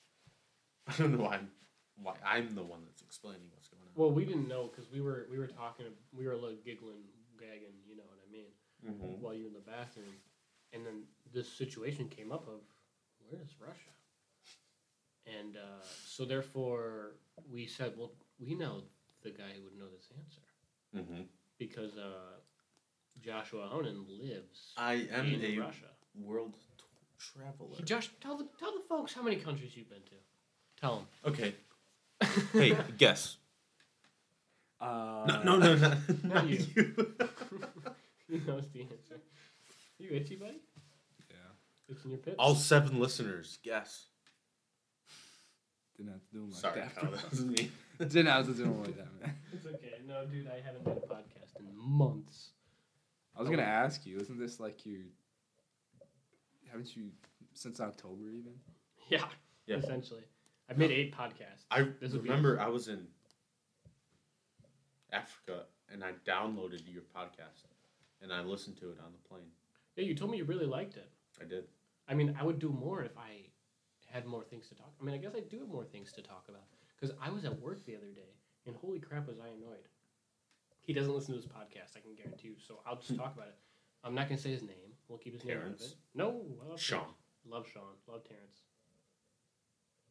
I don't know why I'm why I'm the one that's explaining what's going on. Well, we didn't know because we were we were talking, we were a little giggling, gagging, you know what I mean, Mhm. while you're in the bathroom, and then this situation came up of where is Russia, and uh, so therefore we said, well, we know the guy who would know this answer Mhm. because uh, Joshua Ahonen lives I am in a Russia. world t- traveler. Josh, tell the tell the folks how many countries you've been to. Tell them. Okay. Hey, guess. uh, No, no, no, no, Not you. you. he knows the answer. You itchy, buddy? Yeah, It's in your pits. All seven listeners, guess. didn't have to do them like Sorry, that. Kyle, that was me. didn't have to do them like that, man. It's okay. No, dude, I haven't made a podcast in months. I was gonna ask you, isn't this like your? Haven't you since October even? Yeah, Yeah. essentially. I've made eight podcasts. I This would be- remember I was in Africa and I downloaded your podcast and I listened to it on the plane. Yeah, you told me you really liked it. I did. I mean, I would do more if I had more things to talk. I mean, I guess I do have more things to talk about because I was at work the other day and holy crap, was I annoyed. He doesn't listen to this podcast. I can guarantee you. So I'll just hmm. talk about it. I'm not gonna say his name. We'll keep his name out of it. No, I love Sean. Terrence. Love Sean. Love Terrence.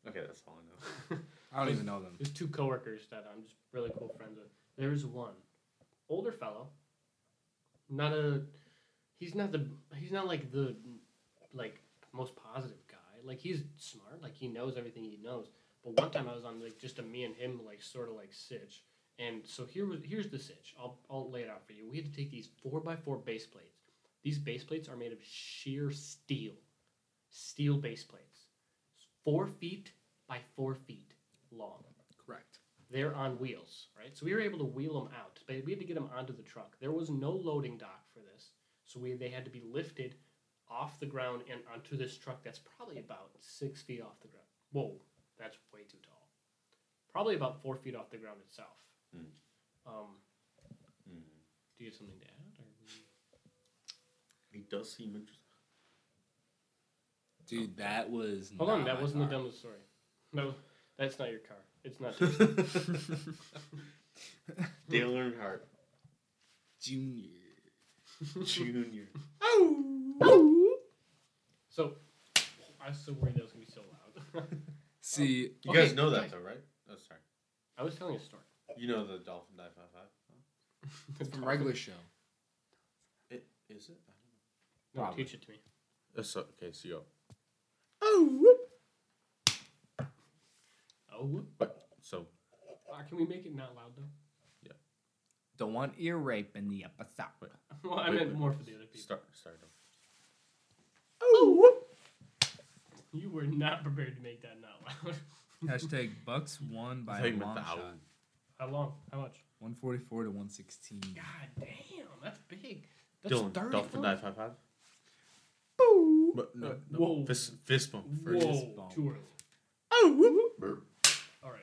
Okay, that's all I know. I don't even know them. There's two coworkers that I'm just really cool friends with. There's one older fellow, not a. He's not the. He's not like the, like most positive guy. Like he's smart. Like he knows everything he knows. But one time I was on like just a me and him like sort of like sitch. And so here was here's the sitch. I'll I'll lay it out for you. We had to take these four by four base plates. These base plates are made of sheer steel, steel base plates, four feet by four feet long. Correct. They're on wheels, right? So we were able to wheel them out, but we had to get them onto the truck. There was no loading dock for this, so we they had to be lifted off the ground and onto this truck that's probably about six feet off the ground. Whoa, that's way too tall. Probably about four feet off the ground itself. Mm. Um, Mhm. do you have something to add? Or we... He does seem interesting. Dude, that was. Hold on, that my wasn't the dumbest story. No, that's not your car. It's not. Dale Earnhardt Junior. Junior. Oh. so, I was so worried that was gonna be so loud. See, You Okay, guys know that guys. though, right? Oh, sorry. I was telling a story. You know the dolphin dive five five. it's from regular show. It is it? I No, Probably. teach it to me. don't. Uh, so, okay, so you go. Oh, whoop. But so Uh, can we make it not loud though? Yeah. Don't want ear rape in the episode. Well, I Wait, meant wait. more for the other people. start start. over. You were not prepared to make that not loud. Hashtag Bucks won by I a thought you meant long shot. Owl. How long? How much? 144 to 116. God damn, that's big. That's Dylan, 30 dolphin points. dive five five. But no, no. Whoa. Fist fist bump Whoa, first. bump. too early. Burp. All right.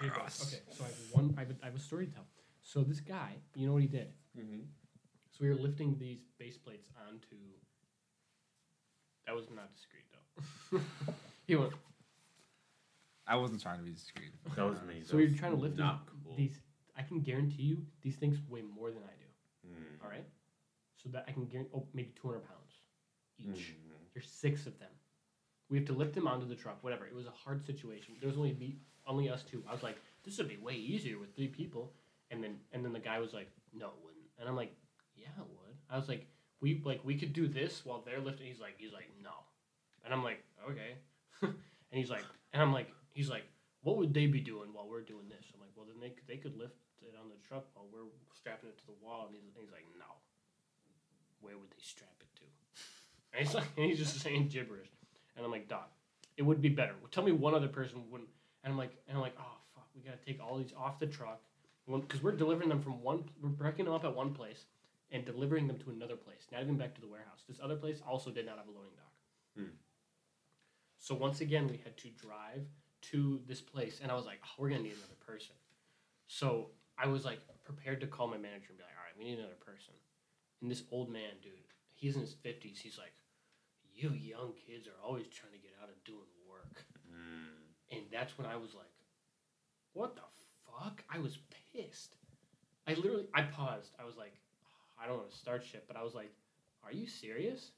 Here goes. Okay, so I have one. I have, a, I have a story to tell. So this guy, you know what he did? Mm-hmm. So we were lifting these base plates onto. That was not discreet though. he went. I wasn't trying to be discreet. That was me. So you're trying to lift not these, cool. these. I can guarantee you these things weigh more than I do. Mm. All right. So that I can guarantee, oh, maybe 200 pounds each. Mhm. There's six of them. We have to lift them onto the truck. Whatever. It was a hard situation. There was only me, only us two. I was like, this would be way easier with three people. And then and then the guy was like, no, it wouldn't. And I'm like, yeah, it would. I was like, we like we could do this while they're lifting. He's like, he's like, no. And I'm like, okay. and he's like, and I'm like, he's like, what would they be doing while we're doing this? I'm like, well, then they could, they could lift it on the truck while we're strapping it to the wall. And he's, he's like, no. Where would they strap it to? And he's like, and he's just saying gibberish. And I'm like, Doc, it would be better. Tell me one other person wouldn't. And I'm like, and I'm like, oh fuck, we gotta take all these off the truck, because we're delivering them from one, we're breaking them up at one place and delivering them to another place, not even back to the warehouse. This other place also did not have a loading dock. Hmm. So once again, we had to drive to this place, and I was like, oh, we're gonna need another person. So I was like prepared to call my manager and be like, all right, we need another person. And this old man, dude, he's in his fifties. He's like, you young kids are always trying to get out of doing work. Mm. And that's when I was like, what the fuck? I was pissed. I literally, I paused. I was like, I don't want to start shit, but I was like, are you serious?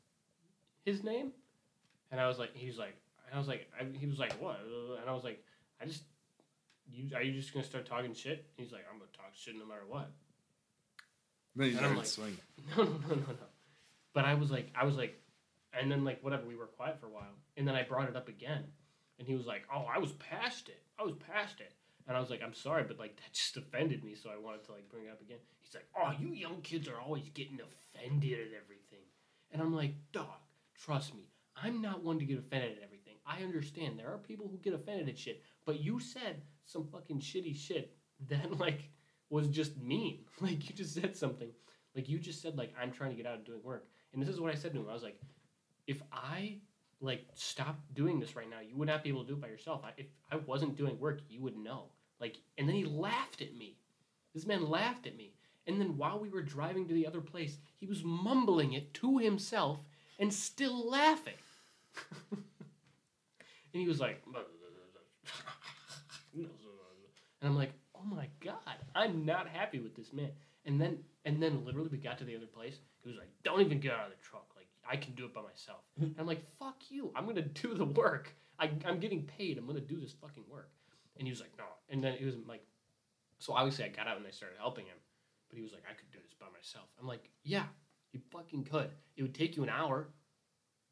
His name? And I was like, he's like, and I was like, I, he was like, what? And I was like, I just, you are you just gonna start talking shit? He's like, I'm gonna talk shit no matter what. And I'm started like- swinging. No, no, no, no, no. But I was like, I was like, and then like whatever, we were quiet for a while, and then I brought it up again, and he was like, "Oh, I was past it. I was past it." And I was like, "I'm sorry, but like that just offended me, so I wanted to like bring it up again." He's like, "Oh, you young kids are always getting offended at everything," and I'm like, "Dog, trust me, I'm not one to get offended at everything. I understand there are people who get offended at shit, but you said some fucking shitty shit that like was just mean. Like you just said something." Like you just said, like I'm trying to get out of doing work, and this is what I said to him. I was like, if I like stopped doing this right now, you would not be able to do it by yourself. I, if I wasn't doing work, you would know. Like, and then he laughed at me. This man laughed at me, and then while we were driving to the other place, he was mumbling it to himself and still laughing. and he was like, and I'm like, oh my god, I'm not happy with this man. And then and then literally we got to the other place. He was like, don't even get out of the truck. Like I can do it by myself. Hmm. and I'm like, fuck you. I'm gonna do the work. I, I'm getting paid. I'm gonna do this fucking work. And he was like, no. And then he was like, so obviously I got out and I started helping him. But he was like, I could do this by myself. I'm like, yeah, you fucking could. It would take you an hour.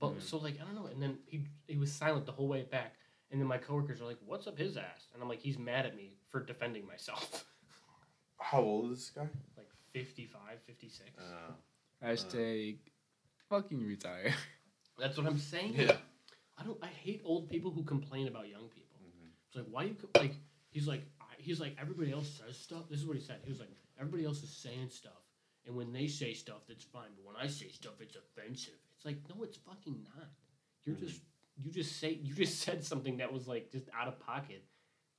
But Mhm. so like I don't know. And then he he was silent the whole way back. And then my coworkers are like, "What's up his ass?" And I'm like, "He's mad at me for defending myself." How old is this guy? like 55, 56. Uh, Hashtag fucking retire. That's what I'm saying. yeah. I don't. I hate old people who complain about young people. Mhm. It's like why you co- like. He's like I- he's like everybody else says stuff. This is what he said. He was like everybody else is saying stuff, and when they say stuff, that's fine. But when I say stuff, it's offensive. It's like no, it's fucking not. You're Mhm. just you just say you just said something that was like just out of pocket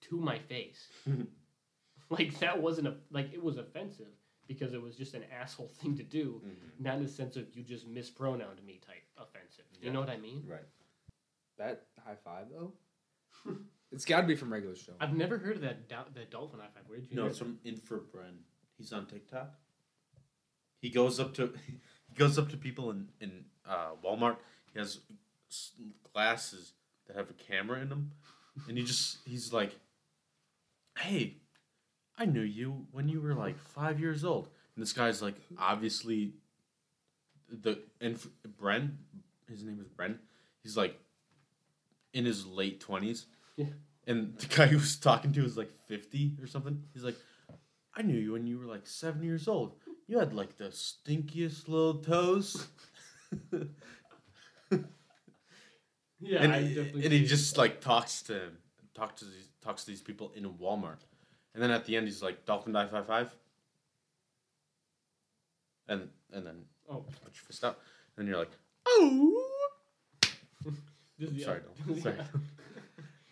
to my face. like that wasn't a like it was offensive because it was just an asshole thing to do, Mhm. not in the sense of you just mispronounced me type offensive. You know what I mean? Right. That high five though, it's got to be from regular show. I've never heard of that dol- that dolphin high five. Where did you No, hear it's that? from Infrabren. He's on TikTok. He goes up to he goes up to people in in uh, Walmart. He has glasses that have a camera in them, and he just he's like, "Hey, I knew you when you were like five years old." And this guy's like, obviously, the and Bren, his name is Bren. He's like in his late twenties. Yeah. And the guy he was talking to was like 50 or something. He's like, I knew you when you were like seven years old. You had like the stinkiest little toes. Yeah, and, I he- definitely. and he just like talks to talks to these talks to these people in Walmart. And then at the end he's like, Dolphin die five five. And and then Oh. put your fist out. And you're like, oh sorry. Sorry.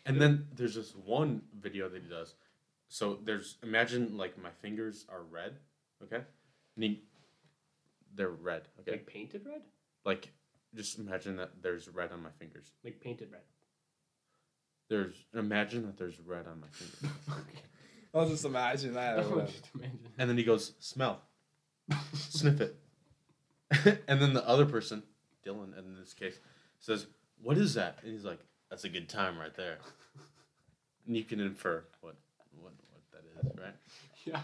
And then there's this one video that he does. So there's imagine like my fingers are red, okay? And they're red, okay? Like painted red? Like just imagine that there's red on my fingers. Like painted red. There's imagine that there's red on my fingers. okay. I'll just imagine that. or whatever. just imagine. And then he goes, "Smell." Sniff it. and then the other person, Dylan in this case, says, "What is that?" And he's like, "That's a good time right there." And you can infer what what what that is, right? Yeah.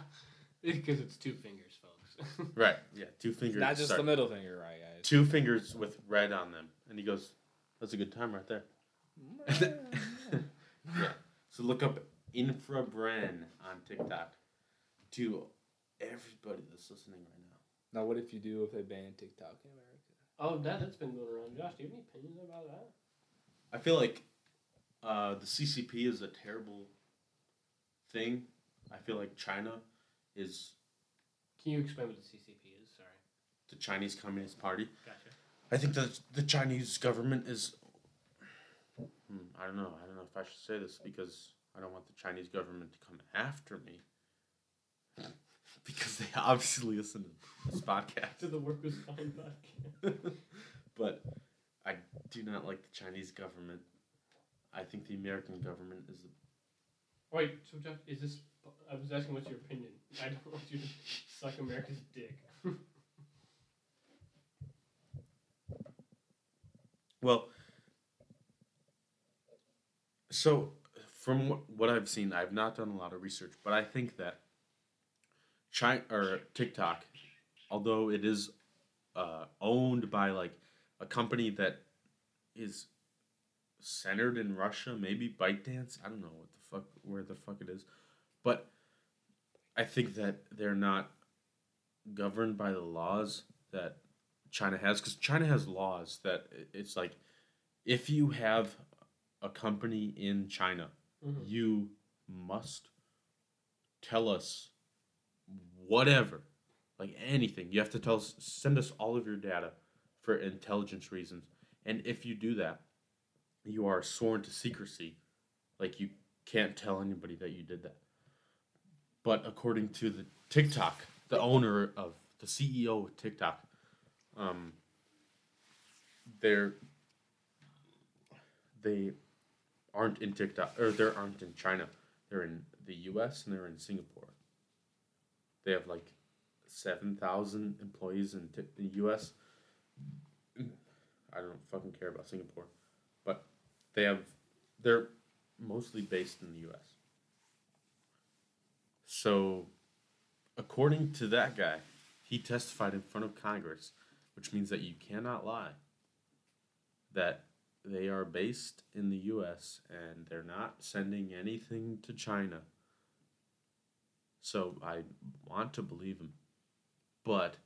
Because it's two fingers, folks. Right. Yeah. Two fingers. Not just sorry, the middle finger, right, guys? Two fingers with red on them, and he goes, "That's a good time right there." yeah. So look up Infrabren on TikTok. To everybody that's listening right now. Now, what if you do if they ban TikTok in America? oh, that, that's been going around. Josh, do you have any opinions about that? I feel like uh, the CCP is a terrible thing. I feel like China is Can you explain what the CCP is? Sorry. the Chinese Communist Party. Gotcha. I think that the Chinese government is. Hmm, I don't know. I don't know if I should say this because I don't want the Chinese government to come after me. because they obviously listen to this podcast. To the work was fine podcast. but I do not like the Chinese government. I think the American government is the Wait, so Josh, is this? I was asking what's your opinion. I don't want you to suck America's dick. Well, so from what, I've seen, I've not done a lot of research, but I think that China or TikTok, although it is uh, owned by like a company that is centered in Russia, maybe ByteDance, I don't know what the fuck where the fuck it is, but I think that they're not governed by the laws that China has because China has laws that it's like if you have a company in China, Mhm. you must tell us whatever, like anything. You have to tell us, send us all of your data for intelligence reasons. And if you do that, you are sworn to secrecy. Like you can't tell anybody that you did that. But according to the TikTok, the owner of the CEO of TikTok, um, they're they aren't in TikTok or they aren't in China. They're in the U.S. and they're in Singapore. They have like seven thousand employees in t- the U.S. I don't fucking care about Singapore, but they have they're mostly based in the U.S. So, according to that guy, he testified in front of Congress, which means that you cannot lie. That they are based in the US and they're not sending anything to China. So I want to believe him. But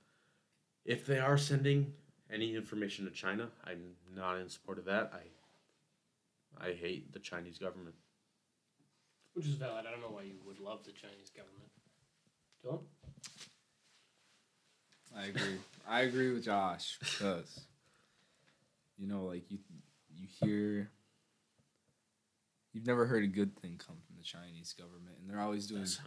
if they are sending any information to China, I'm not in support of that. I I hate the Chinese government. Which is valid. I don't know why you would love the Chinese government. Dylan? I agree. I agree with Josh because you know, like you you hear you've never heard a good thing come from the Chinese government, and they're always doing That's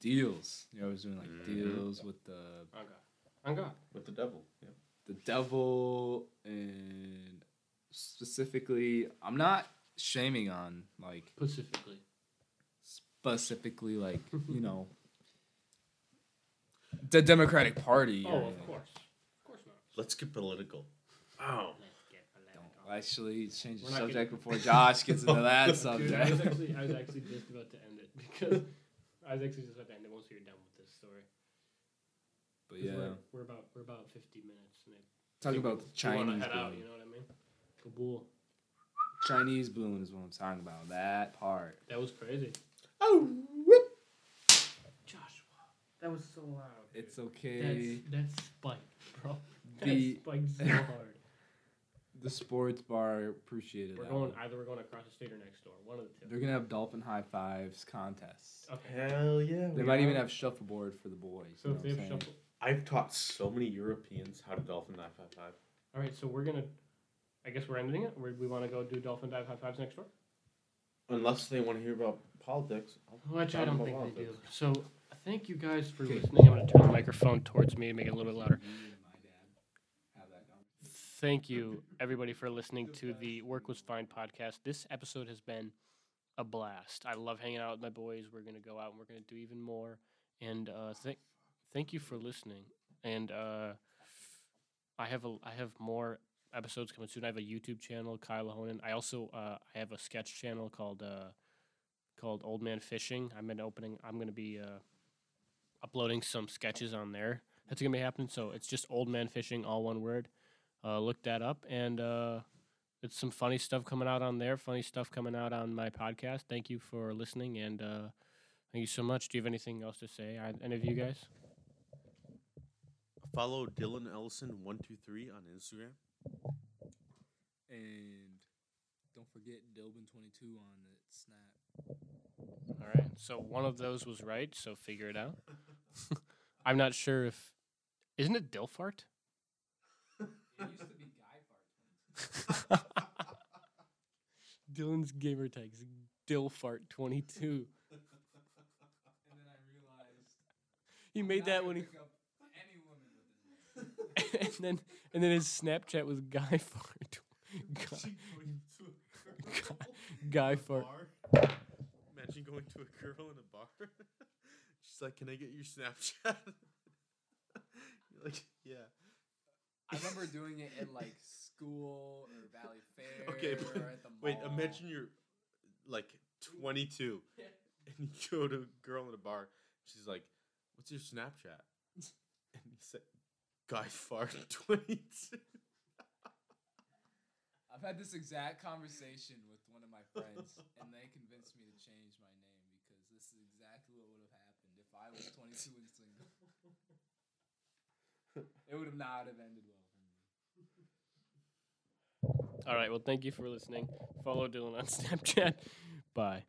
deals. You're always doing like Mhm. deals with the Anga. Anga. With the devil. Yeah. the devil and specifically I'm not shaming on like Specifically. Specifically like, you know the Democratic Party. or Oh, of course. Of course not. Let's get political. Oh. Let's get Don't actually change the We're not subject before Josh gets into oh, that Dude, subject. I was actually I was actually just about to end it because I was actually just about to end it once you're done with this story. But yeah, we're, we're about we're about fifty minutes. And talking about the Chinese head out. balloon. You know what I mean? Kabul. Chinese balloon is what I'm talking about. That part. That was crazy. Oh. Joshua, that was so loud. It's okay. That's that's spiked, bro. That The- spiked so hard. The sports bar appreciated We're that. going one. either we're going across the street or next door. One of the two. They're gonna have dolphin high fives contests. Okay. Hell yeah. They we might even have shuffleboard for the boys. So you if they have I'm saying? shuffle. I've taught so many Europeans how to dolphin dive high five. All right, so we're gonna. I guess we're ending it. we we want to go do dolphin dive high fives next door. Unless they want to hear about politics. Which I don't think they do. So thank you guys for listening. I'm gonna turn the microphone towards me and make it a little bit louder. Me and my dad have that conversation. Thank you, everybody, for listening to the Work Was Fine podcast. This episode has been a blast. I love hanging out with my boys. We're going to go out and we're going to do even more. And uh, thank, thank you for listening. And uh, I have a, I have more episodes coming soon. I have a YouTube channel, Kyle Ahonen. I also uh, I have a sketch channel called uh, called Old Man Fishing. I'm in opening. I'm going to be uh, uploading some sketches on there. That's going to be happening. So it's just Old Man Fishing, all one word uh, look that up and uh, it's some funny stuff coming out on there funny stuff coming out on my podcast thank you for listening and uh, thank you so much do you have anything else to say I, any of you guys Follow Dylan Ellison one two three on Instagram. And don't forget Dilbin22 on the Snap. All right. So one of those was right so figure it out. I'm not sure if isn't it dilfart It used to be Guy Fart. dylan's gamer tags dilfart22 And then I realized he made that when he up any woman with his and then and then his snapchat was guy fart. Guy, guy fart Imagine going to a girl in a bar. She's like, "Can I get your Snapchat?" You're like, "Yeah." I remember doing it in like school or Valley Fair Okay, but or at the mall. wait. Imagine you're like 22, and you go to a girl in a bar. She's like, "What's your Snapchat?" And you said, "Guy fart 22." I've had this exact conversation with one of my friends, and they convinced me to change my name because this is exactly what would have happened if I was 22 and single. it would have not have ended well for me. all right well thank you for listening follow dylan on snapchat bye